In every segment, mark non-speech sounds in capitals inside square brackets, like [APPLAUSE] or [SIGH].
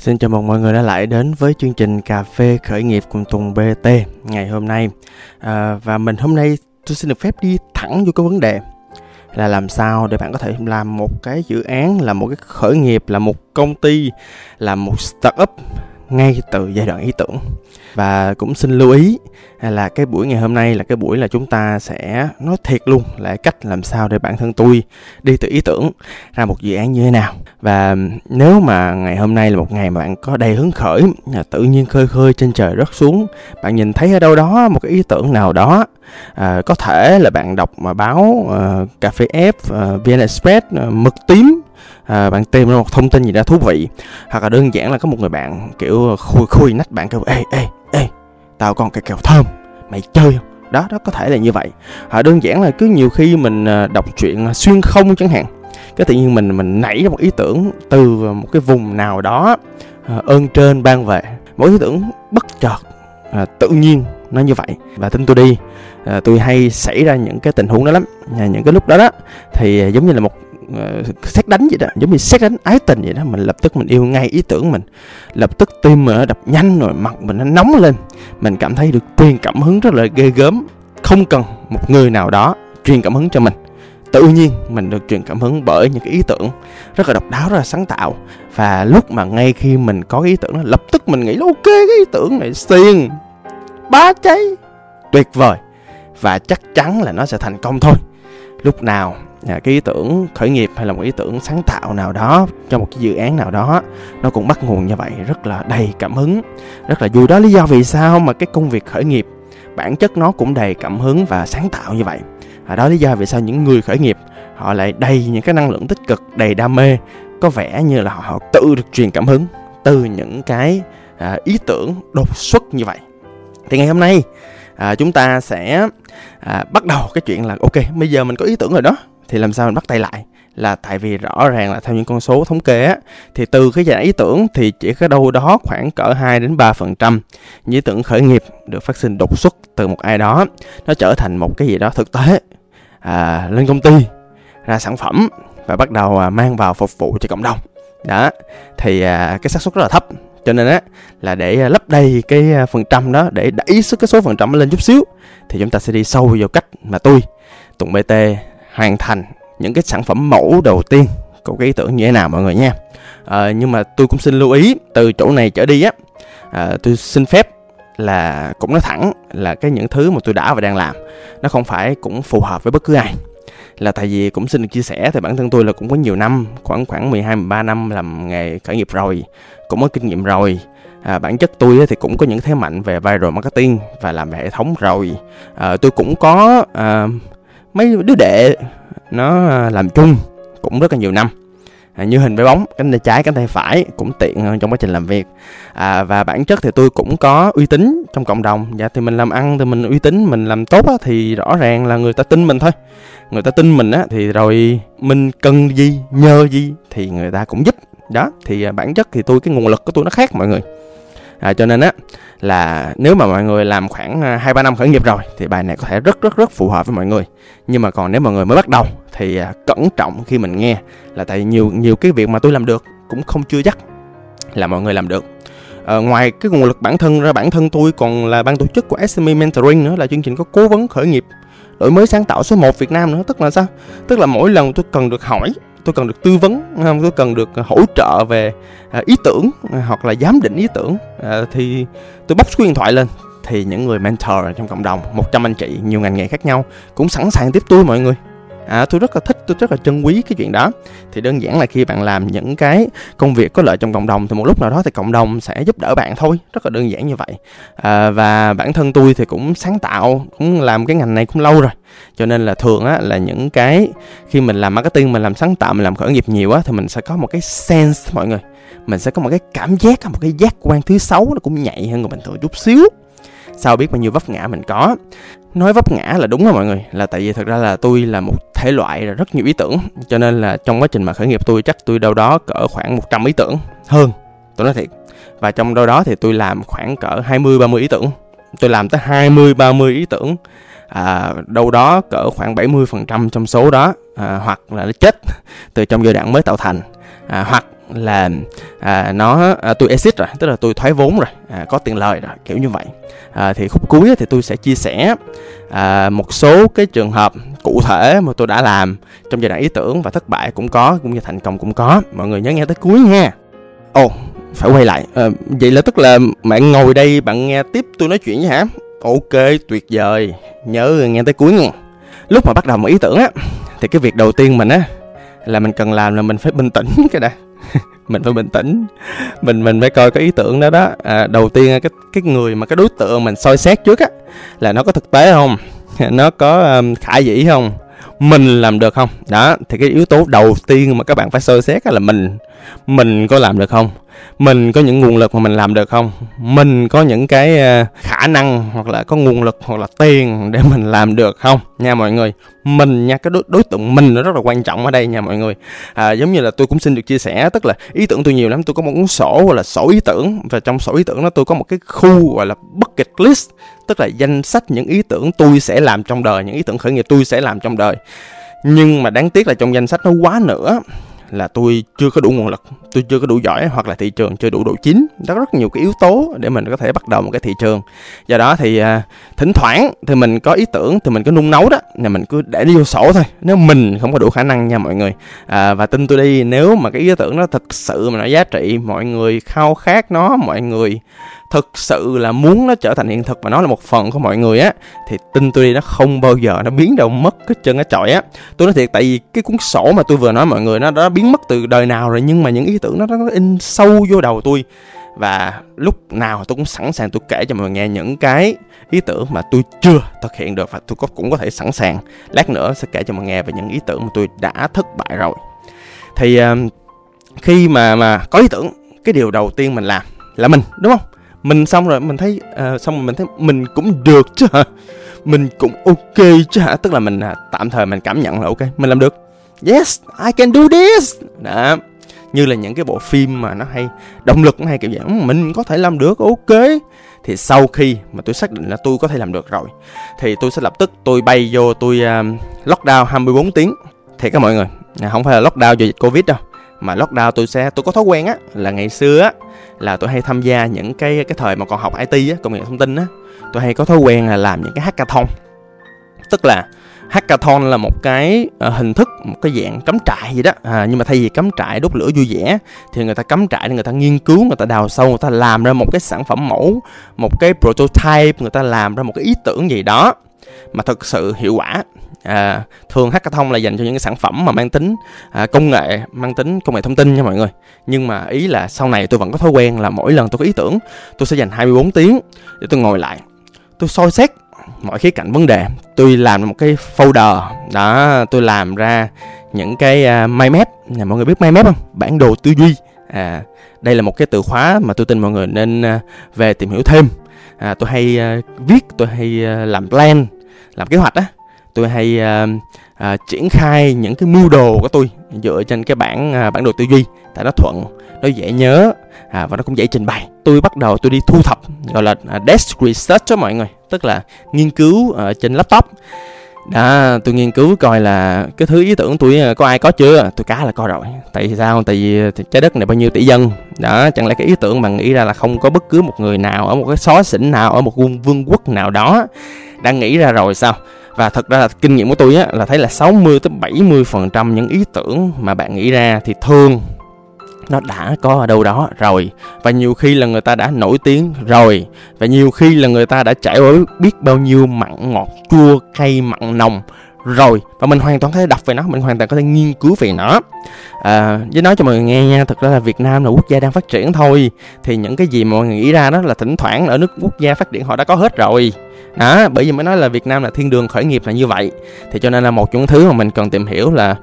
Xin chào mừng mọi người đã lại đến với chương trình Cà phê khởi nghiệp cùng Tùng BT ngày hôm nay. À, Và mình hôm nay tôi xin được phép đi thẳng vô cái vấn đề Là làm sao để bạn có thể làm một cái dự án, là một cái khởi nghiệp, là một công ty, là một startup ngay từ giai đoạn ý tưởng. Và cũng xin lưu ý là cái buổi ngày hôm nay là cái buổi là chúng ta sẽ nói thiệt luôn là cách làm sao để bản thân tôi đi từ ý tưởng ra một dự án như thế nào. Và nếu mà ngày hôm nay là một ngày mà bạn có đầy hứng khởi à, tự nhiên khơi khơi trên trời rớt xuống bạn nhìn thấy ở đâu đó một cái ý tưởng nào đó à, có thể là bạn đọc mà báo à, cà phê ép à, vn express à, mực tím à, bạn tìm ra một thông tin gì đó thú vị hoặc là đơn giản là có một người bạn kiểu khui khui nách bạn kêu ê ê ê tao còn cái kèo thơm mày chơi không? Đó đó có thể là như vậy. À, đơn giản là cứ nhiều khi mình à, đọc truyện à, xuyên không chẳng hạn cái tự nhiên mình mình nảy ra một ý tưởng từ một cái vùng nào đó à, ơn trên ban về. Mỗi ý tưởng bất chợt à, tự nhiên nó như vậy. Và tin tôi đi à, tôi hay xảy ra những cái tình huống đó lắm. À, những cái lúc đó đó thì à, giống như là một uh, xét đánh vậy đó giống như xét đánh ái tình vậy đó mình lập tức mình yêu ngay ý tưởng mình. Lập tức tim mình nó đập nhanh rồi mặt mình nó nóng lên. Mình cảm thấy được truyền cảm hứng rất là ghê gớm. Không cần một người nào đó truyền cảm hứng cho mình. Tự nhiên mình được truyền cảm hứng bởi những cái ý tưởng rất là độc đáo rất là sáng tạo. Và lúc mà ngay khi mình có cái ý tưởng đó lập tức mình nghĩ là ok cái ý tưởng này xiên bá cháy tuyệt vời. Và chắc chắn là nó sẽ thành công thôi. Lúc nào à, cái ý tưởng khởi nghiệp hay là một ý tưởng sáng tạo nào đó cho một cái dự án nào đó nó cũng bắt nguồn như vậy rất là đầy cảm hứng. Rất là vui. Đó lý do vì sao mà cái công việc khởi nghiệp bản chất nó cũng đầy cảm hứng và sáng tạo như vậy. À, đó lý do vì sao những người khởi nghiệp họ lại đầy những cái năng lượng tích cực đầy đam mê. Có vẻ như là họ tự được truyền cảm hứng từ những cái à, ý tưởng đột xuất như vậy. Thì ngày hôm nay à, chúng ta sẽ à, bắt đầu cái chuyện là ok bây giờ mình có ý tưởng rồi đó thì làm sao mình bắt tay lại? Là tại vì rõ ràng là theo những con số thống kê á thì từ cái dạng ý tưởng thì chỉ có đâu đó khoảng cỡ 2 đến 3% những ý tưởng khởi nghiệp được phát sinh đột xuất từ một ai đó. Nó trở thành một cái gì đó thực tế à, lên công ty ra sản phẩm và bắt đầu à, mang vào phục vụ cho cộng đồng. Đó thì à, cái xác suất rất là thấp. Cho nên á là để à, lấp đầy cái à, phần trăm đó để đẩy sức cái số phần trăm lên chút xíu thì chúng ta sẽ đi sâu vào cách mà tôi tùng bt hoàn thành những cái sản phẩm mẫu đầu tiên. Có cái ý tưởng như thế nào mọi người nha? À, nhưng mà tôi cũng xin lưu ý từ chỗ này trở đi á à, tôi xin phép là cũng nói thẳng là cái những thứ mà tôi đã và đang làm nó không phải cũng phù hợp với bất cứ ai. Là tại vì cũng xin được chia sẻ thì bản thân tôi là cũng có nhiều năm khoảng khoảng 12 13 năm làm nghề khởi nghiệp rồi cũng có kinh nghiệm rồi. À, bản chất tôi thì cũng có những thế mạnh về viral marketing và làm về hệ thống rồi. À, tôi cũng có à, mấy đứa đệ nó làm chung cũng rất là nhiều năm. À, như hình với bóng cánh tay trái cánh tay phải cũng tiện hơn trong quá trình làm việc. À, và bản chất thì tôi cũng có uy tín trong cộng đồng. Dạ thì mình làm ăn thì mình uy tín mình làm tốt á, thì rõ ràng là người ta tin mình thôi. Người ta tin mình á thì rồi mình cần gì nhờ gì thì người ta cũng giúp. Đó thì à, bản chất thì tôi cái nguồn lực của tôi nó khác mọi người à, cho nên á là nếu mà mọi người làm khoảng à, hai ba năm khởi nghiệp rồi thì bài này có thể rất rất rất phù hợp với mọi người. Nhưng mà còn nếu mọi người mới bắt đầu thì à, cẩn trọng khi mình nghe là tại nhiều nhiều cái việc mà tôi làm được cũng không chưa chắc là mọi người làm được. À, ngoài cái nguồn lực bản thân ra bản thân tôi còn là ban tổ chức của SME Mentoring nữa là chương trình có cố vấn khởi nghiệp đổi mới sáng tạo số 1 Việt Nam nữa. Tức là sao? Tức là mỗi lần tôi cần được hỏi tôi cần được tư vấn không tôi cần được hỗ trợ về à, ý tưởng à, hoặc là giám định ý tưởng. À, thì tôi bóc số điện thoại lên. Thì những người mentor trong cộng đồng 100 anh chị, nhiều ngành nghề khác nhau, cũng sẵn sàng tiếp tôi mọi người à, tôi rất là thích tôi rất là trân quý cái chuyện đó. Thì đơn giản là khi bạn làm những cái công việc có lợi trong cộng đồng thì một lúc nào đó thì cộng đồng sẽ giúp đỡ bạn thôi. Rất là đơn giản như vậy. À, và bản thân tôi thì cũng sáng tạo cũng làm cái ngành này cũng lâu rồi. Cho nên là thường á là những cái khi mình làm marketing mình làm sáng tạo mình làm khởi nghiệp nhiều á thì mình sẽ có một cái sense mọi người. Mình sẽ có một cái cảm giác một cái giác quan thứ sáu nó cũng nhạy hơn người bình thường chút xíu sao biết bao nhiêu vấp ngã mình có? Nói vấp ngã là đúng rồi mọi người là tại vì thật ra là tôi là một thể loại là rất nhiều ý tưởng cho nên là trong quá trình mà khởi nghiệp tôi chắc tôi đâu đó cỡ khoảng 100 ý tưởng hơn tôi nói thiệt. Và trong đâu đó thì tôi làm khoảng cỡ 20 30 ý tưởng. Tôi làm tới 20 30 ý tưởng à, đâu đó cỡ khoảng 70% trong số đó à, hoặc là nó chết [LAUGHS] từ trong giai đoạn mới tạo thành à, hoặc là à, nó à, tôi exit rồi tức là tôi thoái vốn rồi à, có tiền lời rồi kiểu như vậy. À, thì khúc cuối thì tôi sẽ chia sẻ à, một số cái trường hợp cụ thể mà tôi đã làm trong giai đoạn ý tưởng và thất bại cũng có cũng như thành công cũng có. Mọi người nhớ nghe tới cuối nha. Ồ oh, phải quay lại. À, vậy là tức là bạn ngồi đây bạn nghe tiếp tôi nói chuyện hả? Ok tuyệt vời. Nhớ nghe tới cuối nha. Lúc mà bắt đầu một ý tưởng á thì cái việc đầu tiên mình á là mình cần làm là mình phải bình tĩnh cái đã. [LAUGHS] mình phải bình tĩnh. Mình mình phải coi cái ý tưởng đó đó. À, đầu tiên cái cái người mà cái đối tượng mình soi xét trước á là nó có thực tế không? [LAUGHS] Nó có um, khả dĩ không? Mình làm được không? Đó thì cái yếu tố đầu tiên mà các bạn phải soi xét là mình. Mình có làm được không? Mình có những nguồn lực mà mình làm được không? Mình có những cái ờ, khả năng hoặc là có nguồn lực hoặc là tiền để [LAUGHS] mình làm được không? Nha mọi người mình nha cái đối, đối tượng mình nó rất là quan trọng ở đây nha mọi người. À, giống như là tôi cũng xin được chia sẻ tức là ý tưởng tôi nhiều lắm tôi có một cuốn sổ gọi là sổ ý tưởng và trong sổ ý tưởng đó tôi có một cái khu gọi là bucket list tức là danh sách những ý tưởng tôi sẽ làm trong đời những ý tưởng khởi nghiệp tôi sẽ làm trong đời. Nhưng mà đáng tiếc là trong danh sách nó quá nữa là tôi chưa có đủ nguồn lực tôi chưa có đủ giỏi hoặc là thị trường chưa đủ độ chín. Đó rất nhiều cái yếu tố để mình có thể bắt đầu một cái thị trường. Do đó thì à, thỉnh thoảng thì mình có ý tưởng thì mình cứ nung nấu đó là mình cứ để đi vô sổ thôi nếu mình không có đủ khả năng nha mọi người. À, và tin tôi đi nếu mà cái ý tưởng nó thực sự mà nó giá trị mọi người khao khát nó mọi người thực sự là muốn nó trở thành hiện thực và nó là một phần của mọi người á thì tin tôi đi nó không bao giờ nó biến đâu mất cái chân cái chọi á. Tôi nói thiệt tại vì cái cuốn sổ mà tôi vừa nói mọi người nó đã biến mất từ đời nào rồi nhưng mà những ý tưởng nó nó in sâu vô đầu tôi. Và lúc nào tôi cũng sẵn sàng tôi kể cho mọi người nghe những cái ý tưởng mà tôi chưa thực hiện được và tôi có cũng có thể sẵn sàng. Lát nữa sẽ kể cho mọi người nghe về những ý tưởng mà tôi đã thất bại rồi. Thì uh, khi mà mà có ý tưởng cái điều đầu tiên mình làm là mình đúng không? Mình xong rồi mình thấy uh, xong rồi mình thấy mình cũng được chứ hả? Mình cũng ok chứ hả? Tức là mình uh, tạm thời mình cảm nhận là ok mình làm được. Yes I can do this! Đó như là những cái bộ phim mà nó hay động lực nó hay kiểu dạng ừ, mình có thể làm được ok. Thì sau khi mà tôi xác định là tôi có thể làm được rồi thì tôi sẽ lập tức tôi bay vô tôi um, lockdown 24 tiếng. Thì các mọi người à, không phải là lockdown do dịch covid đâu mà lockdown tôi sẽ tôi có thói quen á là ngày xưa á là tôi hay tham gia những cái cái thời mà còn học IT á công nghệ thông tin á. Tôi hay có thói quen là làm những cái hackathon. Tức là hackathon là một cái uh, hình thức một cái dạng cắm trại gì đó. À, nhưng mà thay vì cắm trại đốt lửa vui vẻ thì người ta cắm trại để người ta nghiên cứu người ta đào sâu người ta làm ra một cái sản phẩm mẫu một cái prototype người ta làm ra một cái ý tưởng gì đó mà thực sự hiệu quả. À, thường hackathon là dành cho những cái sản phẩm mà mang tính à, công nghệ mang tính công nghệ thông tin nha mọi người. Nhưng mà ý là sau này tôi vẫn có thói quen là mỗi lần tôi có ý tưởng tôi sẽ dành 24 tiếng để tôi ngồi lại tôi soi xét mọi khía cạnh vấn đề. Tôi làm một cái folder. Đó tôi làm ra những cái uh, mind map. Nhà mọi người biết mind map không? Bản đồ tư duy. À đây là một cái từ khóa mà tôi tin mọi người nên uh, về tìm hiểu thêm. À, tôi hay uh, viết tôi hay uh, làm plan làm kế hoạch á. Tôi hay uh, uh, triển khai những cái mưu đồ của tôi dựa trên cái bản uh, bản đồ tư duy. Tại nó thuận nó dễ nhớ à, và nó cũng dễ trình bày tôi bắt đầu tôi đi thu thập gọi là à, desk research cho mọi người. Tức là nghiên cứu ở trên laptop. Đó tôi nghiên cứu coi là cái thứ ý tưởng tôi à, có ai có chưa? Tôi cá là coi rồi. Tại vì sao? Tại vì à, trái đất này bao nhiêu tỷ dân? Đó chẳng lẽ cái ý tưởng mà nghĩ ra là không có bất cứ một người nào ở một cái xó xỉnh nào ở một vương vương quốc nào đó đang nghĩ ra rồi sao? Và thật ra là kinh nghiệm của tôi á là thấy là 60 tới 70 phần trăm những ý tưởng mà bạn nghĩ ra thì thường nó đã có ở đâu đó rồi. Và nhiều khi là người ta đã nổi tiếng rồi. Và nhiều khi là người ta đã trải qua biết bao nhiêu mặn ngọt chua cay mặn nồng rồi. Và mình hoàn toàn có thể đọc về nó mình hoàn toàn có thể nghiên cứu về nó. À, với nói cho mọi người nghe nha thực ra là việt nam là quốc gia đang phát triển thôi. Thì những cái gì mà mọi người nghĩ ra đó là thỉnh thoảng ở nước quốc gia phát triển họ đã có hết rồi đó bởi vì mới nói là việt nam là thiên đường khởi nghiệp là như vậy. Thì cho nên là một trong những thứ mà mình cần tìm hiểu là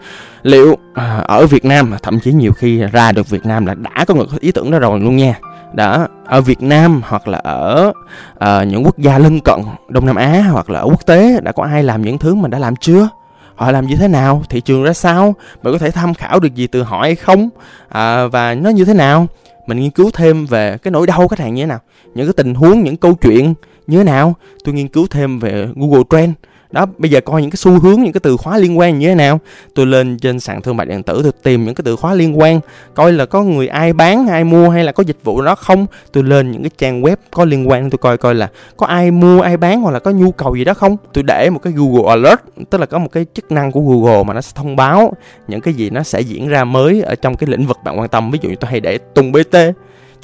liệu à, ở việt nam thậm chí nhiều khi ra được việt nam là đã có một ý tưởng đó rồi luôn nha. Đó ở Việt Nam hoặc là ở uh, những quốc gia lân cận Đông Nam Á hoặc là ở quốc tế đã có ai làm những thứ mình đã làm chưa? Họ làm như thế nào? Thị trường ra sao? Mình có thể tham khảo được gì từ họ hay không? À, và nó như thế nào? Mình nghiên cứu thêm về cái nỗi đau khách hàng như thế nào? Những cái tình huống những câu chuyện như thế nào, tôi nghiên cứu thêm về Google Trend đó, bây giờ coi những cái xu hướng, những cái từ khóa liên quan như thế nào. Tôi lên trên sàn thương mại điện tử, tôi tìm những cái từ khóa liên quan, coi là có người ai bán, ai mua hay là có dịch vụ đó không. Tôi lên những cái trang web có liên quan, tôi coi coi là có ai mua, ai bán hoặc là có nhu cầu gì đó không. Tôi để một cái Google Alert, tức là có một cái chức năng của Google mà nó sẽ thông báo những cái gì nó sẽ diễn ra mới ở trong cái lĩnh vực bạn quan tâm. Ví dụ như tôi hay để Tùng BT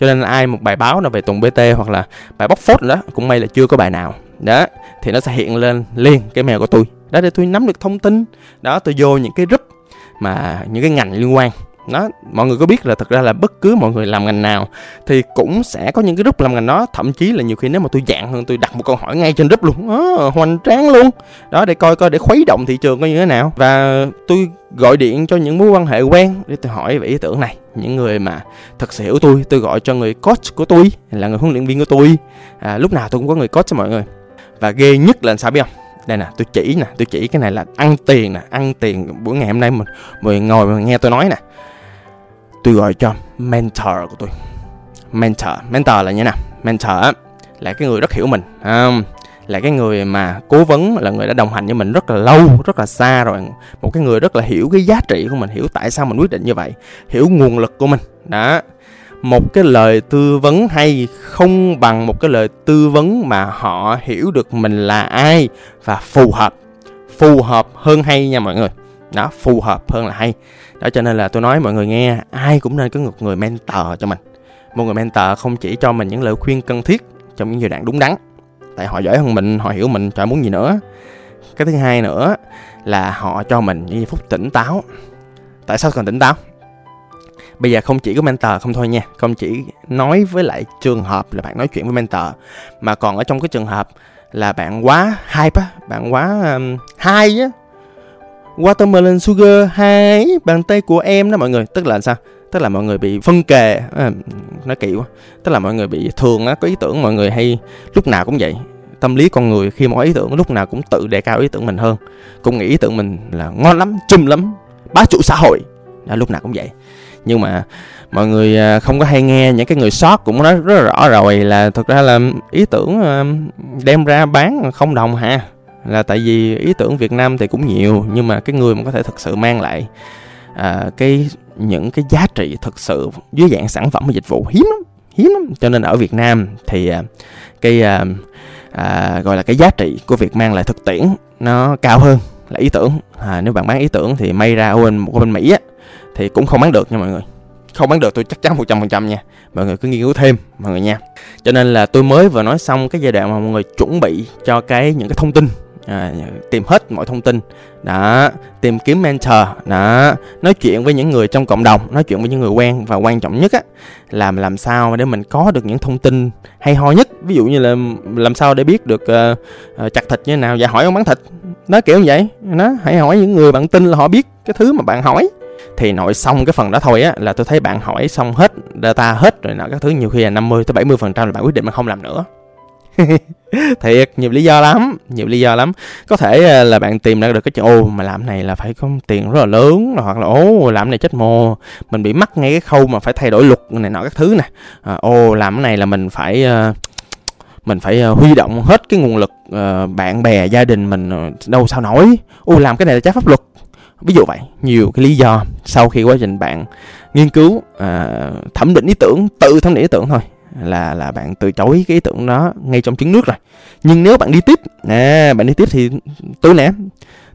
cho nên là ai một bài báo nào về Tùng BT hoặc là bài bóc phốt đó cũng may là chưa có bài nào. Đó, thì nó sẽ hiện lên liền cái mail của tôi. Đó, để tôi nắm được thông tin. Đó, tôi vô những cái group mà, những cái ngành liên quan đó mọi người có biết là thật ra là bất cứ mọi người làm ngành nào thì cũng sẽ có những cái group làm ngành đó. Thậm chí là nhiều khi nếu mà tôi dạng hơn tôi đặt một câu hỏi ngay trên group luôn. À, hoành tráng luôn. Đó để coi coi để khuấy động thị trường coi như thế nào. Và tôi gọi điện cho những mối quan hệ quen để tôi hỏi về ý tưởng này. Những người mà thật sự hiểu tôi tôi gọi cho người coach của tôi là người huấn luyện viên của tôi. À, lúc nào tôi cũng có người coach cho mọi người. Và ghê nhất là sao biết không? Đây nè tôi chỉ nè tôi chỉ cái này là ăn tiền nè ăn tiền. Buổi ngày hôm nay mình mọi người ngồi mà nghe tôi nói nè tôi gọi cho mentor của tôi. Mentor mentor là như nào? Mentor á là cái người rất hiểu mình um, là cái người mà cố vấn là người đã đồng hành với mình rất là lâu rất là xa rồi. Một cái người rất là hiểu cái giá trị của mình hiểu tại sao mình quyết định như vậy hiểu nguồn lực của mình. Đó. Một cái lời tư vấn hay không bằng một cái lời tư vấn mà họ hiểu được mình là ai và phù hợp. Phù hợp hơn hay nha mọi người đó phù hợp hơn là hay. Đó cho nên là tôi nói mọi người nghe ai cũng nên có một người mentor cho mình. Một người mentor không chỉ cho mình những lời khuyên cần thiết trong những giai đoạn đúng đắn tại họ giỏi hơn mình họ hiểu mình trời muốn gì nữa. Cái thứ hai nữa là họ cho mình những phút tỉnh táo. Tại sao cần tỉnh táo? Bây giờ không chỉ có mentor không thôi nha không chỉ nói với lại trường hợp là bạn nói chuyện với mentor mà còn ở trong cái trường hợp là bạn quá hype á bạn quá um, hay á watermelon sugar hai bàn tay của em đó mọi người. Tức là sao? Tức là mọi người bị phân kề. À, nó kỳ quá. Tức là mọi người bị thường á có ý tưởng mọi người hay lúc nào cũng vậy. Tâm lý con người khi mà có ý tưởng lúc nào cũng tự đề cao ý tưởng mình hơn. Cũng nghĩ ý tưởng mình là ngon lắm chum lắm bá chủ xã hội. Đó, lúc nào cũng vậy. Nhưng mà mọi người à, không có hay nghe những cái người sót cũng nói rất là rõ rồi là thực ra là ý tưởng à, đem ra bán không đồng hả? Là tại vì ý tưởng Việt Nam thì cũng nhiều nhưng mà cái người mà có thể thực sự mang lại à, cái những cái giá trị thực sự dưới dạng sản phẩm và dịch vụ hiếm lắm hiếm lắm. Cho nên ở Việt Nam thì à, cái à, à, gọi là cái giá trị của việc mang lại thực tiễn nó cao hơn là ý tưởng. À, nếu bạn bán ý tưởng thì may ra ở bên một bên Mỹ á thì cũng không bán được nha mọi người. Không bán được tôi chắc chắn một trăm phần trăm nha. Mọi người cứ nghiên cứu thêm mọi người nha. Cho nên là tôi mới vừa nói xong cái giai đoạn mà mọi người chuẩn bị cho cái những cái thông tin à, tìm hết mọi thông tin. Đó tìm kiếm mentor. Đó nói chuyện với những người trong cộng đồng nói chuyện với những người quen. Và quan trọng nhất á là làm sao để mình có được những thông tin hay ho nhất. Ví dụ như là làm sao để biết được uh, chặt thịt như thế nào và hỏi ông bán thịt. Nó kiểu như vậy. Nó hãy hỏi những người bạn tin là họ biết cái thứ mà bạn hỏi. Thì nội xong cái phần đó thôi á là tôi thấy bạn hỏi xong hết data hết rồi nọ các thứ nhiều khi là 50 tới 70 phần trăm là bạn quyết định mà không làm nữa. [LAUGHS] thiệt nhiều lý do lắm nhiều lý do lắm. Có thể à, là bạn tìm ra được cái chuyện ô mà làm này là phải có tiền rất là lớn hoặc là ô làm này chết mồ mình bị mắc ngay cái khâu mà phải thay đổi luật này nọ các thứ nè. À, ô làm cái này là mình phải uh, mình phải à, huy động hết cái nguồn lực uh, bạn bè gia đình mình đâu sao nổi. Ô làm cái này là trái pháp luật. Ví dụ vậy nhiều cái lý do sau khi quá trình bạn nghiên cứu uh, thẩm định ý tưởng tự thẩm định ý tưởng thôi là là bạn từ chối cái ý tưởng đó ngay trong trứng nước rồi. Nhưng nếu bạn đi tiếp à, bạn đi tiếp thì tôi nè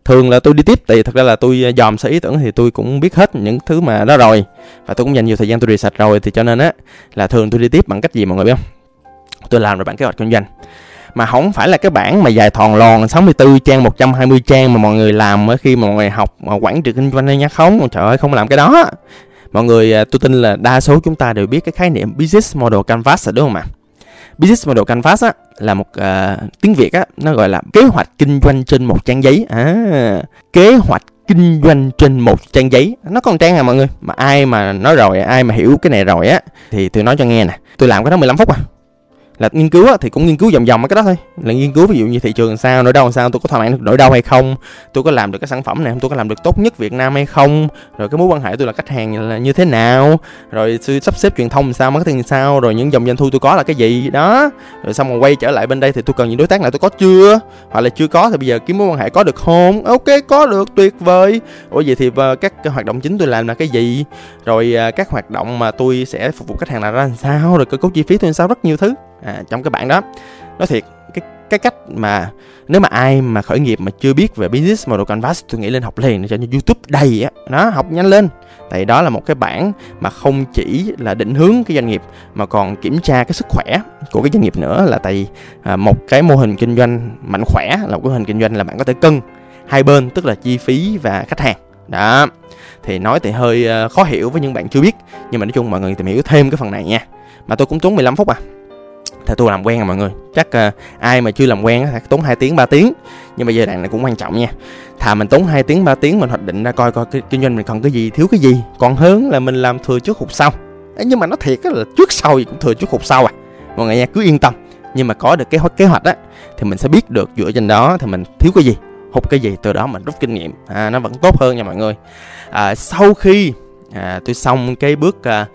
thường là tôi đi tiếp thì thật ra là tôi à, dòm sở ý tưởng thì tôi cũng biết hết những thứ mà đó rồi. Và tôi cũng dành nhiều thời gian tôi research rồi thì cho nên á là thường tôi đi tiếp bằng cách gì mọi người biết không? Tôi làm rồi bản kế hoạch kinh doanh. Mà không phải là cái bản mà dài thòn lòn 64 trang 120 trang mà mọi người làm khi mà mọi người học mà quản trị kinh doanh nha không trời ơi không làm cái đó mọi người à, tôi tin là đa số chúng ta đều biết cái khái niệm business model canvas rồi đúng không ạ? Business model canvas á là một uh, tiếng việt á nó gọi là kế hoạch kinh doanh trên một trang giấy. À, kế hoạch kinh doanh trên một trang giấy. Nó còn trang à mọi người? Mà ai mà nói rồi ai mà hiểu cái này rồi á thì tôi nói cho nghe nè. Tôi làm cái đó 15 phút à là nghiên cứu á, thì cũng nghiên cứu vòng vòng cái đó thôi. Là nghiên cứu ví dụ như thị trường sao nỗi đau sao tôi có thỏa mãn được nỗi đau hay không tôi có làm được cái sản phẩm này không tôi có làm được tốt nhất Việt Nam hay không rồi cái mối quan hệ tôi là khách hàng là như thế nào rồi tôi sắp xếp truyền thông làm sao marketing làm sao rồi những dòng doanh thu tôi có là cái gì đó. Rồi xong rồi quay trở lại bên đây thì tôi cần những đối tác nào tôi có chưa hoặc là chưa có thì bây giờ kiếm mối quan hệ có được không? Ok có được tuyệt vời. Ủa vậy thì ờ, các hoạt động chính tôi làm là cái gì? Rồi ờ, các hoạt động mà tôi sẽ phục vụ khách hàng là ra làm sao? Rồi cơ cấu chi phí tôi làm sao? Rất nhiều thứ à, trong cái bản đó. Nói thiệt cái cái cách mà nếu mà ai mà khởi nghiệp mà chưa biết về business model canvas tôi nghĩ lên học liền cho youtube đầy á. Nó học nhanh lên. Tại đó là một cái bản mà không chỉ là định hướng cái doanh nghiệp mà còn kiểm tra cái sức khỏe của cái doanh nghiệp nữa. Là tại à, một cái mô hình kinh doanh mạnh khỏe là một cái mô hình kinh doanh là bạn có thể cân hai bên tức là chi phí và khách hàng. Đó. Thì nói thì hơi à, khó hiểu với những bạn chưa biết nhưng mà nói chung mọi người tìm hiểu thêm cái phần này nha. Mà tôi cũng tốn 15 phút à thì tôi làm quen rồi mọi người. Chắc uh, ai mà chưa làm quen á tốn 2 tiếng 3 tiếng. Nhưng mà giai đoạn này cũng quan trọng nha. Thà mình tốn 2 tiếng 3 tiếng mình hoạch định ra coi coi cái kinh doanh mình còn cái gì thiếu cái gì. Còn hơn là mình làm thừa trước hụt sau. Ê, nhưng mà nó thiệt là trước sau gì cũng thừa trước hụt sau à. Mọi người nha cứ yên tâm. Nhưng mà có được kế hoạch kế hoạch á thì mình sẽ biết được dựa trên đó thì mình thiếu cái gì hụt cái gì từ đó mình rút kinh nghiệm. À, nó vẫn tốt hơn nha mọi người. À, sau khi à, tôi xong cái bước à,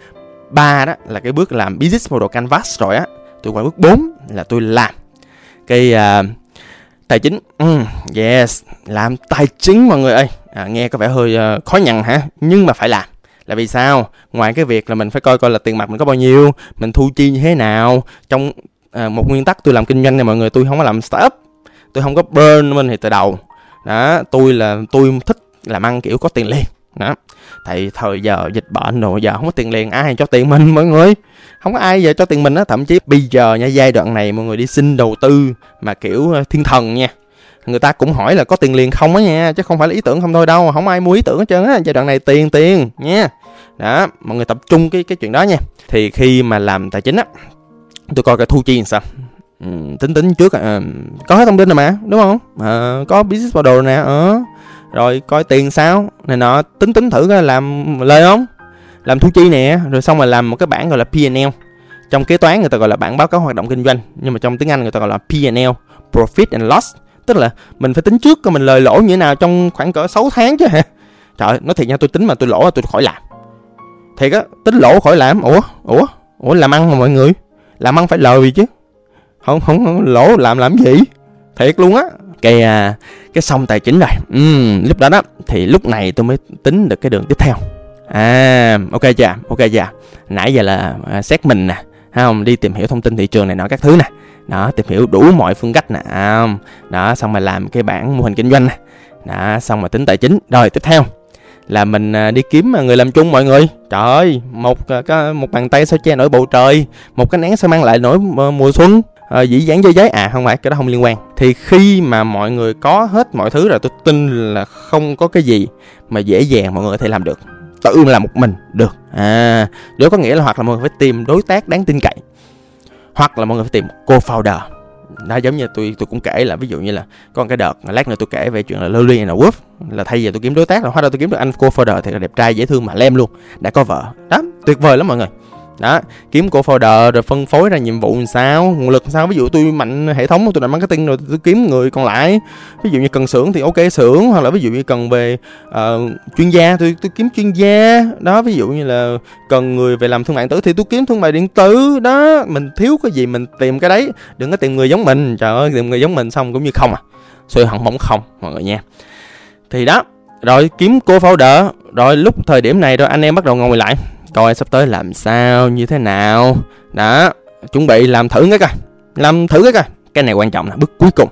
3 đó là cái bước làm business model canvas rồi á tôi qua bước 4 là tôi làm. Cái uh, tài chính. Mm, yes làm tài chính mọi người ơi. À, nghe có vẻ hơi uh, khó nhằn hả? Nhưng mà phải làm. Là vì sao? Ngoài cái việc là mình phải coi coi là tiền mặt mình có bao nhiêu mình thu chi như thế nào. Trong uh, một nguyên tắc tôi làm kinh doanh này mọi người tôi không có làm startup. Tôi không có burn mình thì từ đầu. Đó tôi là tôi thích làm ăn kiểu có tiền liền. Đó tại thời giờ dịch bệnh rồi giờ không có tiền liền ai cho tiền mình mọi người? Không có ai giờ cho tiền mình á thậm chí bây giờ nha giai đoạn này mọi người đi xin đầu tư mà kiểu ờ, thiên thần nha. Người ta cũng hỏi là có tiền liền không á nha chứ không phải là ý tưởng không thôi đâu không ai mua ý tưởng hết trơn á giai đoạn này tiền tiền nha. Đó mọi người tập trung cái cái chuyện đó nha. Thì khi mà làm tài chính á tôi coi cái thu chi làm sao? Ừ, tính tính trước à, có hết thông tin rồi mà đúng không? À, có business model nè ờ rồi coi tiền sao? Này nọ tính tính thử coi làm lời không? Làm thu chi nè rồi xong rồi làm một cái bảng gọi là P&L trong kế toán người ta gọi là bảng báo cáo hoạt động kinh doanh nhưng mà trong tiếng Anh người ta gọi là P&L profit and loss. Tức là mình phải tính trước coi mình lời lỗ như thế nào trong khoảng cỡ 6 tháng chứ hả? Trời nói thiệt nha tôi tính mà tôi lỗ tôi khỏi làm. Thiệt á tính lỗ khỏi làm? Ủa ủa ủa làm ăn mà mọi người? Làm ăn phải lời gì chứ. Không không, không lỗ làm làm gì? Thiệt luôn á cái à, cái xong tài chính rồi ừ, lúc đó đó thì lúc này tôi mới tính được cái đường tiếp theo. À ok chưa? Ok chưa? Nãy giờ là à, xét mình nè không đi tìm hiểu thông tin thị trường này nọ các thứ nè. Đó tìm hiểu đủ mọi phương cách nè à, đó xong rồi làm cái bảng mô hình kinh doanh nè. Đó xong rồi tính tài chính. Rồi tiếp theo là mình à, đi kiếm người làm chung mọi người. Trời ơi một cái một bàn tay sao che nổi bầu trời một cái nén sao mang lại nổi ờ, mùa xuân à, dĩ dãn dây giấy. À không phải cái đó không liên quan. Thì khi mà mọi người có hết mọi thứ rồi tôi tin là không có cái gì mà dễ dàng mọi người có thể làm được. Tự làm một mình được. À đó có nghĩa là hoặc là mọi người phải tìm đối tác đáng tin cậy hoặc là mọi người phải tìm cô founder đó giống như tôi tôi cũng kể là ví dụ như là có một cái đợt lát nữa tôi kể về chuyện là Lily and Wolf là thay vì tôi kiếm đối tác là hóa ra tôi kiếm được anh co-founder thì là đẹp trai dễ thương mà lem luôn đã có vợ. Đó tuyệt vời lắm mọi người đó kiếm cổ folder rồi phân phối ra nhiệm vụ làm sao? Nguồn lực làm sao? Ví dụ tôi mạnh hệ thống tôi làm marketing rồi tôi kiếm người còn lại. Ví dụ như cần xưởng thì ok xưởng hoặc là ví dụ như cần về uh, chuyên gia tôi tôi kiếm chuyên gia. Đó ví dụ như là cần người về làm thương mại điện tử thì tôi kiếm thương mại điện tử. Đó mình thiếu cái gì mình tìm cái đấy. Đừng có tìm người giống mình. Trời ơi tìm người giống mình xong cũng như không à. Xuôi hỏng bóng không mọi người nha. Thì đó rồi kiếm cô folder rồi lúc thời điểm này rồi anh em bắt đầu ngồi lại coi sắp tới làm sao như thế nào. Đó chuẩn bị làm thử cái coi. Làm thử cái coi. Cái này quan trọng là bước cuối cùng.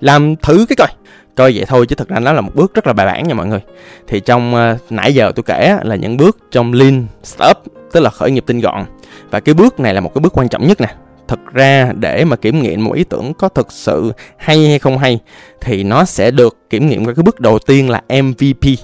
Làm thử cái coi. Coi vậy thôi chứ thực ra nó là một bước rất là bài bản nha mọi người. Thì trong uh, nãy giờ tôi kể là những bước trong lean startup tức là khởi nghiệp tinh gọn. Và cái bước này là một cái bước quan trọng nhất nè. Thực ra để mà kiểm nghiệm một ý tưởng có thực sự hay hay không hay thì nó sẽ được kiểm nghiệm qua cái bước đầu tiên là MVP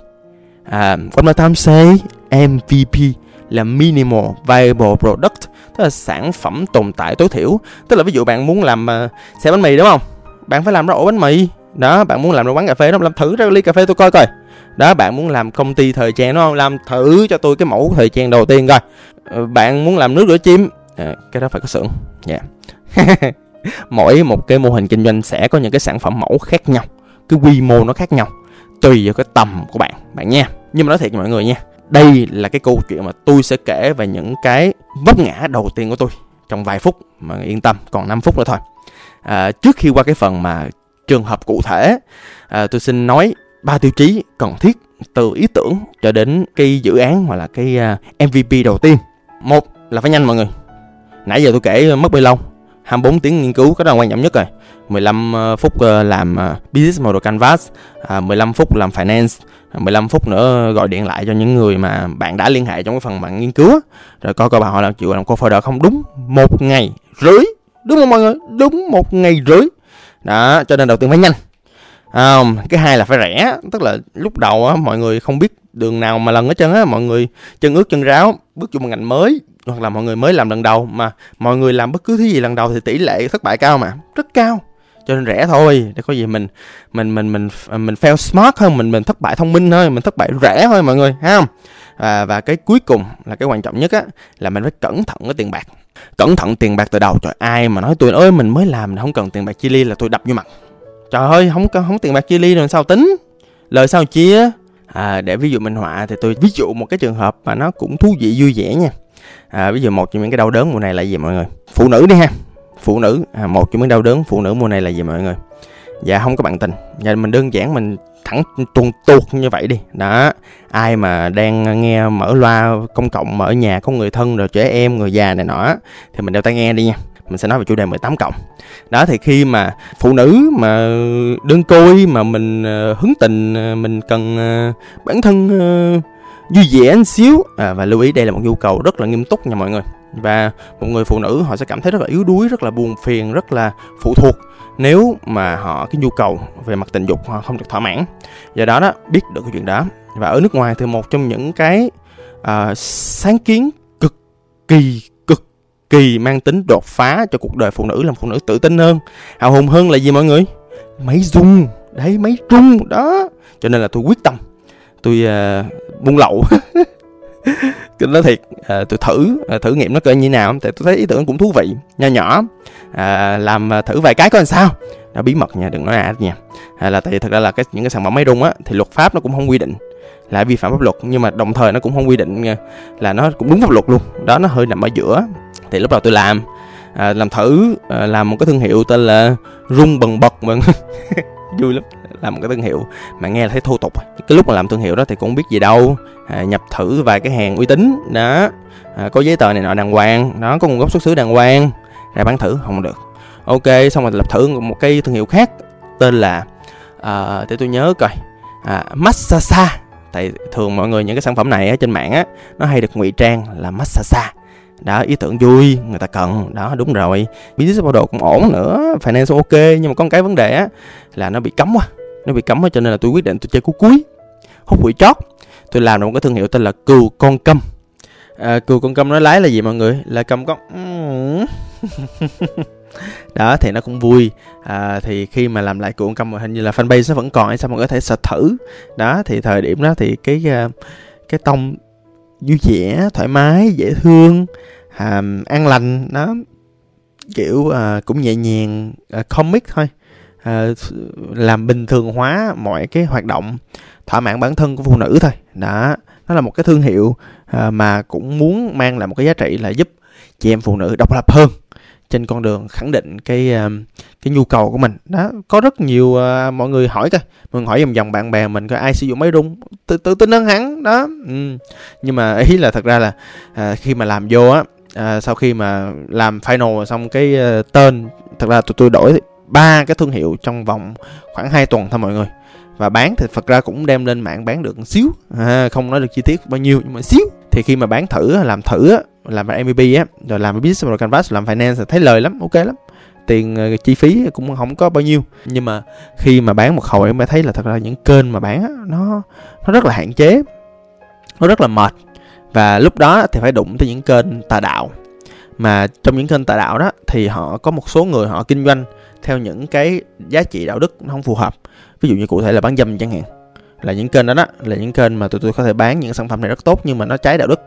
à, what my time say MVP là minimal viable product tức là sản phẩm tồn tại tối thiểu. Tức là ví dụ bạn muốn làm uh, xe bánh mì đúng không? Bạn phải làm ra ổ bánh mì. Đó bạn muốn làm ra quán cà phê đó làm thử ra ly cà phê tôi coi coi. Đó bạn muốn làm công ty thời trang đúng không? Làm thử cho tôi cái mẫu thời trang đầu tiên coi. Ờ, bạn muốn làm nước rửa chim. À, cái đó phải có xưởng. Dạ. Yeah. [LAUGHS] mỗi một cái mô hình kinh doanh sẽ có những cái sản phẩm mẫu khác nhau. Cái quy mô nó khác nhau tùy vào cái tầm của bạn bạn nha. Nhưng mà nói thiệt mọi người nha đây là cái câu chuyện mà tôi sẽ kể về những cái vấp ngã đầu tiên của tôi trong vài phút mà yên tâm còn 5 phút nữa thôi. À, trước khi qua cái phần mà trường hợp cụ thể à, tôi xin nói ba tiêu chí cần thiết từ ý tưởng cho đến cái dự án hoặc là cái à, MVP đầu tiên. Một là phải nhanh mọi người. Nãy giờ tôi kể mất bao lâu? 24 tiếng nghiên cứu cái đó là quan trọng nhất rồi. 15 ờ, phút ờ, làm ờ, business model canvas à, 15 phút làm finance 15 phút nữa gọi điện lại cho những người mà bạn đã liên hệ trong cái phần bạn nghiên cứu rồi coi coi bạn họ làm chịu làm co-founder không? Đúng một ngày rưỡi. Đúng không mọi người? Đúng một ngày rưỡi. Đó cho nên đầu tiên phải nhanh. À, cái hai là phải rẻ. Tức là lúc đầu á mọi người không biết đường nào mà lần hết trơn á. Mọi người chân ướt chân ráo bước vô một ngành mới hoặc là mọi người mới làm lần đầu. Mà mọi người làm bất cứ thứ gì lần đầu thì tỷ lệ thất bại cao mà. Rất cao cho nên rẻ thôi. Để có gì mình mình mình mình mình fail smart hơn mình mình thất bại thông minh thôi mình thất bại rẻ thôi mọi người ha. Không và và cái cuối cùng là cái quan trọng nhất á là mình phải cẩn thận cái tiền bạc. Cẩn thận tiền bạc từ đầu. Trời ai mà nói tôi ơi mình mới làm không cần tiền bạc chia ly là tôi đập vô mặt. Trời ơi không có không tiền bạc chia ly rồi sao tính? Lời sao chia à, để ví dụ minh họa thì tôi ví dụ một cái trường hợp mà nó cũng thú vị vui vẻ nha. À, ví dụ một trong những cái đau đớn mùa này là gì mọi người? Phụ nữ đi ha phụ nữ. À, một trong những đau đớn phụ nữ mùa này là gì mọi người? Dạ không có bạn tình. Dạ mình đơn giản mình thẳng tuần tuột như vậy đi. Đó ai mà đang nghe mở loa công cộng mà ở nhà có người thân rồi trẻ em người già này nọ thì mình đeo tai nghe đi nha. Mình sẽ nói về chủ đề 18 cộng. Đó thì khi mà phụ nữ mà đơn côi mà mình ờ, hứng tình ờ, mình cần ờ, bản thân vui vẻ một xíu. À, và lưu ý đây là một nhu cầu rất là nghiêm túc nha mọi người và một người phụ nữ họ sẽ cảm thấy rất là yếu đuối rất là buồn phiền rất là phụ thuộc. Nếu mà họ cái nhu cầu về mặt tình dục họ không được thỏa mãn. Do đó đó biết được cái chuyện đó. Và ở nước ngoài thì một trong những cái uh, sáng kiến cực kỳ cực kỳ mang tính đột phá cho cuộc đời phụ nữ làm phụ nữ tự tin hơn hào hùng hơn là gì mọi người? Máy dung đấy máy trung đó. Cho nên là tôi quyết tâm. Tôi uh, buôn lậu. [LAUGHS] nói thiệt à, tôi thử à, thử nghiệm nó coi như nào thì tôi thấy ý tưởng cũng thú vị nho nhỏ. À, làm à, thử vài cái coi làm sao. Nó bí mật nha đừng nói ai nha. À, là tại vì thật ra là cái những cái sản phẩm máy rung á thì luật pháp nó cũng không quy định là vi phạm pháp luật nhưng mà đồng thời nó cũng không quy định là nó cũng đúng pháp luật luôn. Đó nó hơi nằm ở giữa. Thì lúc đầu tôi làm à, làm thử à, làm một cái thương hiệu tên là rung bần bật mà [LAUGHS] [LAUGHS] vui lắm làm một cái thương hiệu mà nghe là thấy thô tục. Cái lúc mà làm thương hiệu đó thì cũng không biết gì đâu. À, nhập thử vài cái hàng uy tín đó. À, có giấy tờ này nọ đàng hoàng nó có nguồn gốc xuất xứ đàng hoàng. Ra bán thử không được. Ok xong rồi lập thử một cái thương hiệu khác tên là à, để tôi nhớ coi. À, Massasa. Tại thường mọi người những cái sản phẩm này ở trên mạng á nó hay được ngụy trang là Massasa đó ý tưởng vui người ta cần. Đó đúng rồi. Business model cũng ổn nữa. Finance ok nhưng mà có một cái vấn đề á là nó bị cấm quá. Nó bị cấm cho nên là tôi quyết định tôi chơi cú cuối. Hút quỷ chót. Tôi làm được một cái thương hiệu tên là cừu con câm. À, cừu con câm nó lái là gì mọi người? Là cầm con [LAUGHS] đó thì nó cũng vui. À, thì khi mà làm lại cuộn con câm hình như là fanpage nó vẫn còn hay sao mọi người có thể search thử? Đó thì thời điểm đó thì cái à, cái tông vui vẻ thoải mái dễ thương à, an lành nó kiểu à, cũng nhẹ nhàng à, comic thôi. À, làm bình thường hóa mọi cái hoạt động thỏa mãn bản thân của phụ nữ thôi. Đó nó là một cái thương hiệu à, mà cũng muốn mang lại một cái giá trị là giúp chị em phụ nữ độc lập hơn trên con đường khẳng định cái ờ, cái nhu cầu của mình. Đó có rất nhiều uh, mọi người hỏi coi mọi người hỏi vòng vòng bạn bè mình có ai sử dụng máy rung. Tự tự tin hơn hẳn. Đó ừ. nhưng mà ý là thật ra là uh, khi mà làm vô á uh, sau khi mà làm final xong cái uh, tên thật ra tụi tôi đổi ba cái thương hiệu trong vòng khoảng 2 tuần thôi mọi người. Và bán thì thật ra cũng đem lên mạng bán được một xíu. À, không nói được chi tiết bao nhiêu nhưng mà xíu thì khi mà bán thử làm thử làm MVP á rồi làm business model canvas làm finance thì thấy lời lắm ok lắm. Tiền ờ, chi phí cũng không có bao nhiêu. Nhưng mà khi mà bán một hồi em mới thấy là thật ra những kênh mà bán á, nó nó rất là hạn chế. Nó rất là mệt. Và lúc đó thì phải đụng tới những kênh tà đạo. Mà trong những kênh tà đạo đó thì họ có một số người họ kinh doanh theo những cái giá trị đạo đức nó không phù hợp. Ví dụ như cụ thể là bán dâm chẳng hạn là những kênh đó đó là những kênh mà tụi tôi có thể bán những sản phẩm này rất tốt nhưng mà nó trái đạo đức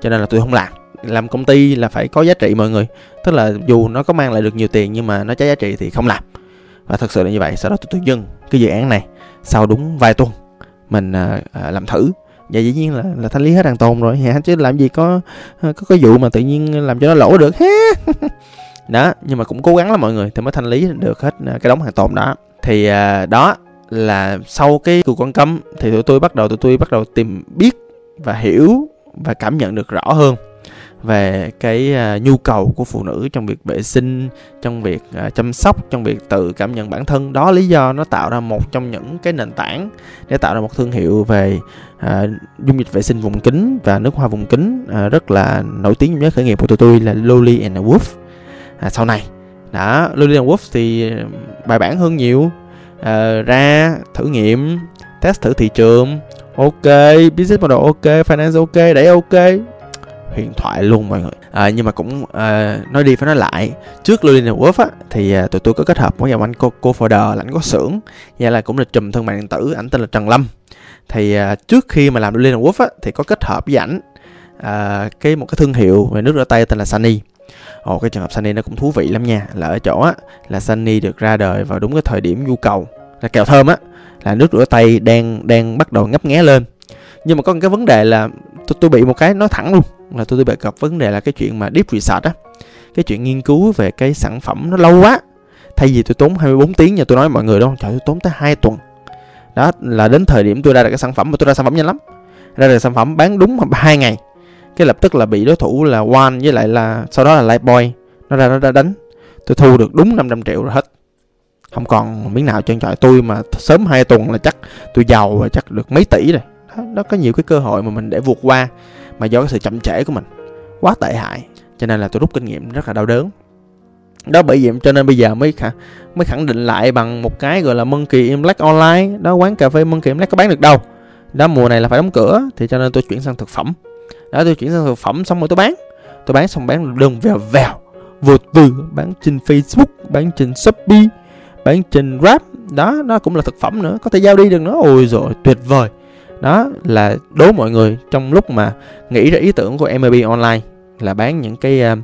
cho nên là tôi không làm. Làm công ty là phải có giá trị mọi người tức là dù nó có mang lại được nhiều tiền nhưng mà nó trái giá trị thì không làm. Và thật sự là như vậy sau đó tôi, tôi dừng cái dự án này sau đúng vài tuần mình à, à, làm thử. Và dĩ nhiên là là thanh lý hết hàng tồn rồi hả? Chứ làm gì có à, có cái vụ mà tự nhiên làm cho nó lỗ được ha [LAUGHS] đó nhưng mà cũng cố gắng lắm mọi người thì mới thanh lý được hết à, cái đống hàng tồn đó. Thì à, đó là sau cái cuộc quan cấm thì tụi tôi bắt đầu tụi tôi bắt đầu tìm biết và hiểu và cảm nhận được rõ hơn về cái uh, nhu cầu của phụ nữ trong việc vệ sinh trong việc uh, chăm sóc trong việc tự cảm nhận bản thân. Đó lý do nó tạo ra một trong những cái nền tảng để tạo ra một thương hiệu về uh, dung dịch vệ sinh vùng kính và nước hoa vùng kính uh, rất là nổi tiếng trong giới khởi nghiệp của tụi tôi là Loli and Wolf. Uh, sau này đã Loli and Wolf thì bài bản hơn nhiều uh, ra thử nghiệm test thử thị trường. Ok business model ok finance ok đẩy ok. Huyền thoại luôn mọi người. À, nhưng mà cũng à, nói đi phải nói lại. Trước Lulina Wolf á thì à, tụi tôi có kết hợp với dòng anh cô cô folder là anh có xưởng. Và là cũng là trùm thương mại điện tử ảnh tên là Trần Lâm. Thì à, trước khi mà làm Lulina Wolf á thì có kết hợp với ảnh à, cái một cái thương hiệu về nước rửa tay tên là Sunny. Ồ cái trường hợp Sunny nó cũng thú vị lắm nha. Là ở chỗ á là Sunny được ra đời vào đúng cái thời điểm nhu cầu là kẹo thơm á là nước rửa tay đang đang bắt đầu ngấp nghé lên. Nhưng mà có một cái vấn đề là tôi, tôi bị một cái nói thẳng luôn là tôi, tôi bị gặp vấn đề là cái chuyện mà deep research á cái chuyện nghiên cứu về cái sản phẩm nó lâu quá thay vì tôi tốn 24 tiếng nha tôi nói mọi người đâu trời tôi tốn tới 2 tuần. Đó là đến thời điểm tôi ra được cái sản phẩm mà tôi ra sản phẩm nhanh lắm. Ra được sản phẩm bán đúng hai ngày cái lập tức là bị đối thủ là One với lại là sau đó là Light Boy. Nó ra nó ra đánh. Tôi thu được đúng 500 triệu rồi hết. Không còn miếng nào trơn trọi. Tôi mà sớm hai tuần là chắc tôi giàu và chắc được mấy tỷ rồi. Đó, đó có nhiều cái cơ hội mà mình để vượt qua mà do cái sự chậm trễ của mình. Quá tệ hại. Cho nên là tôi rút kinh nghiệm rất là đau đớn. Đó bởi vậy cho nên bây giờ mới khả, mới khẳng định lại bằng một cái gọi là Monkey in Black Online. Đó quán cà phê Monkey in Black có bán được đâu. Đó mùa này là phải đóng cửa thì cho nên tôi chuyển sang thực phẩm đó tôi chuyển sang thực phẩm xong rồi tôi bán. Tôi bán xong bán đơn vèo vèo. Vô từ bán trên Facebook bán trên Shopee bán trên Grab. Đó nó cũng là thực phẩm nữa có thể giao đi được nó, ôi rồi tuyệt vời. Đó là đố mọi người trong lúc mà nghĩ ra ý tưởng của mb online là bán những cái uh,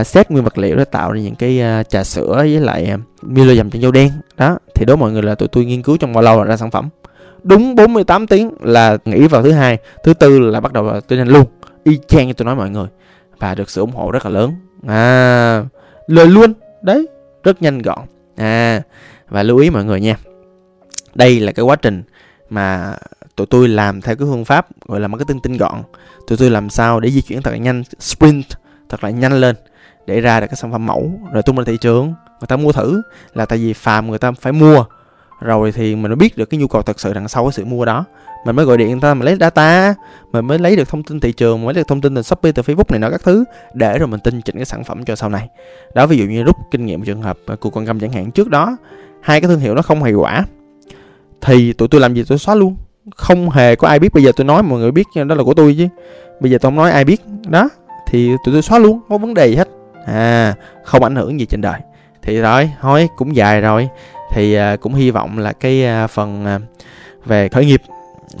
uh, set nguyên vật liệu để tạo ra những cái uh, trà sữa với lại uh, Milo dầm chân dâu đen. Đó thì đố mọi người là tụi tôi nghiên cứu trong bao lâu là ra sản phẩm đúng 48 tiếng là nghĩ vào thứ hai. Thứ tư là bắt đầu tôi nhanh luôn. Y chang như tôi nói mọi người. Và được sự ủng hộ rất là lớn. À lời luôn. Đấy, rất nhanh gọn. À và lưu ý mọi người nha. Đây là cái quá trình mà tụi tôi làm theo cái phương pháp gọi là marketing tinh gọn. Tụi tôi làm sao để di chuyển thật là nhanh, sprint thật là nhanh lên, để ra được cái sản phẩm mẫu, rồi tung ra thị trường, người ta mua thử. Là tại vì phàm người ta phải mua rồi thì mình mới biết được cái nhu cầu thật sự đằng sau cái sự mua đó. Mình mới gọi điện người ta mà lấy data, mình mới lấy được thông tin thị trường mới lấy được thông tin từ shopee, từ facebook này nọ các thứ để rồi mình tinh chỉnh cái sản phẩm cho sau này. Đó, ví dụ như rút kinh nghiệm trường hợp của con găm chẳng hạn trước đó, hai cái thương hiệu nó không hiệu quả thì tụi tôi làm gì tôi xóa luôn. Không hề có ai biết, bây giờ tôi nói mọi người biết đó là của tôi chứ. Bây giờ tôi không nói ai biết. Đó, thì tụi tôi xóa luôn, không có vấn đề gì hết. À không ảnh hưởng gì trên đời. Thì rồi, thôi, cũng dài rồi thì à, cũng hy vọng là cái à, phần à, về khởi nghiệp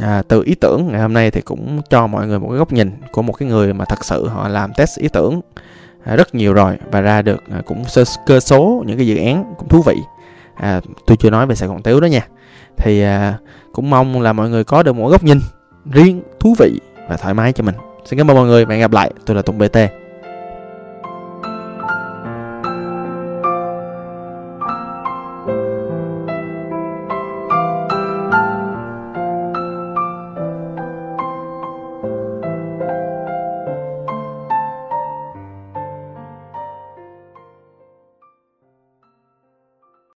à, từ ý tưởng ngày hôm nay thì cũng cho mọi người một cái góc nhìn của một cái người mà thật sự họ làm test ý tưởng à, rất nhiều rồi và ra được à, cũng sơ cơ số những cái dự án cũng thú vị. À, tôi chưa nói về sài gòn tếu đó nha. Thì à, cũng mong là mọi người có được một góc nhìn riêng thú vị và thoải mái cho mình. Xin cảm ơn mọi người và hẹn gặp lại. Tôi là tùng bt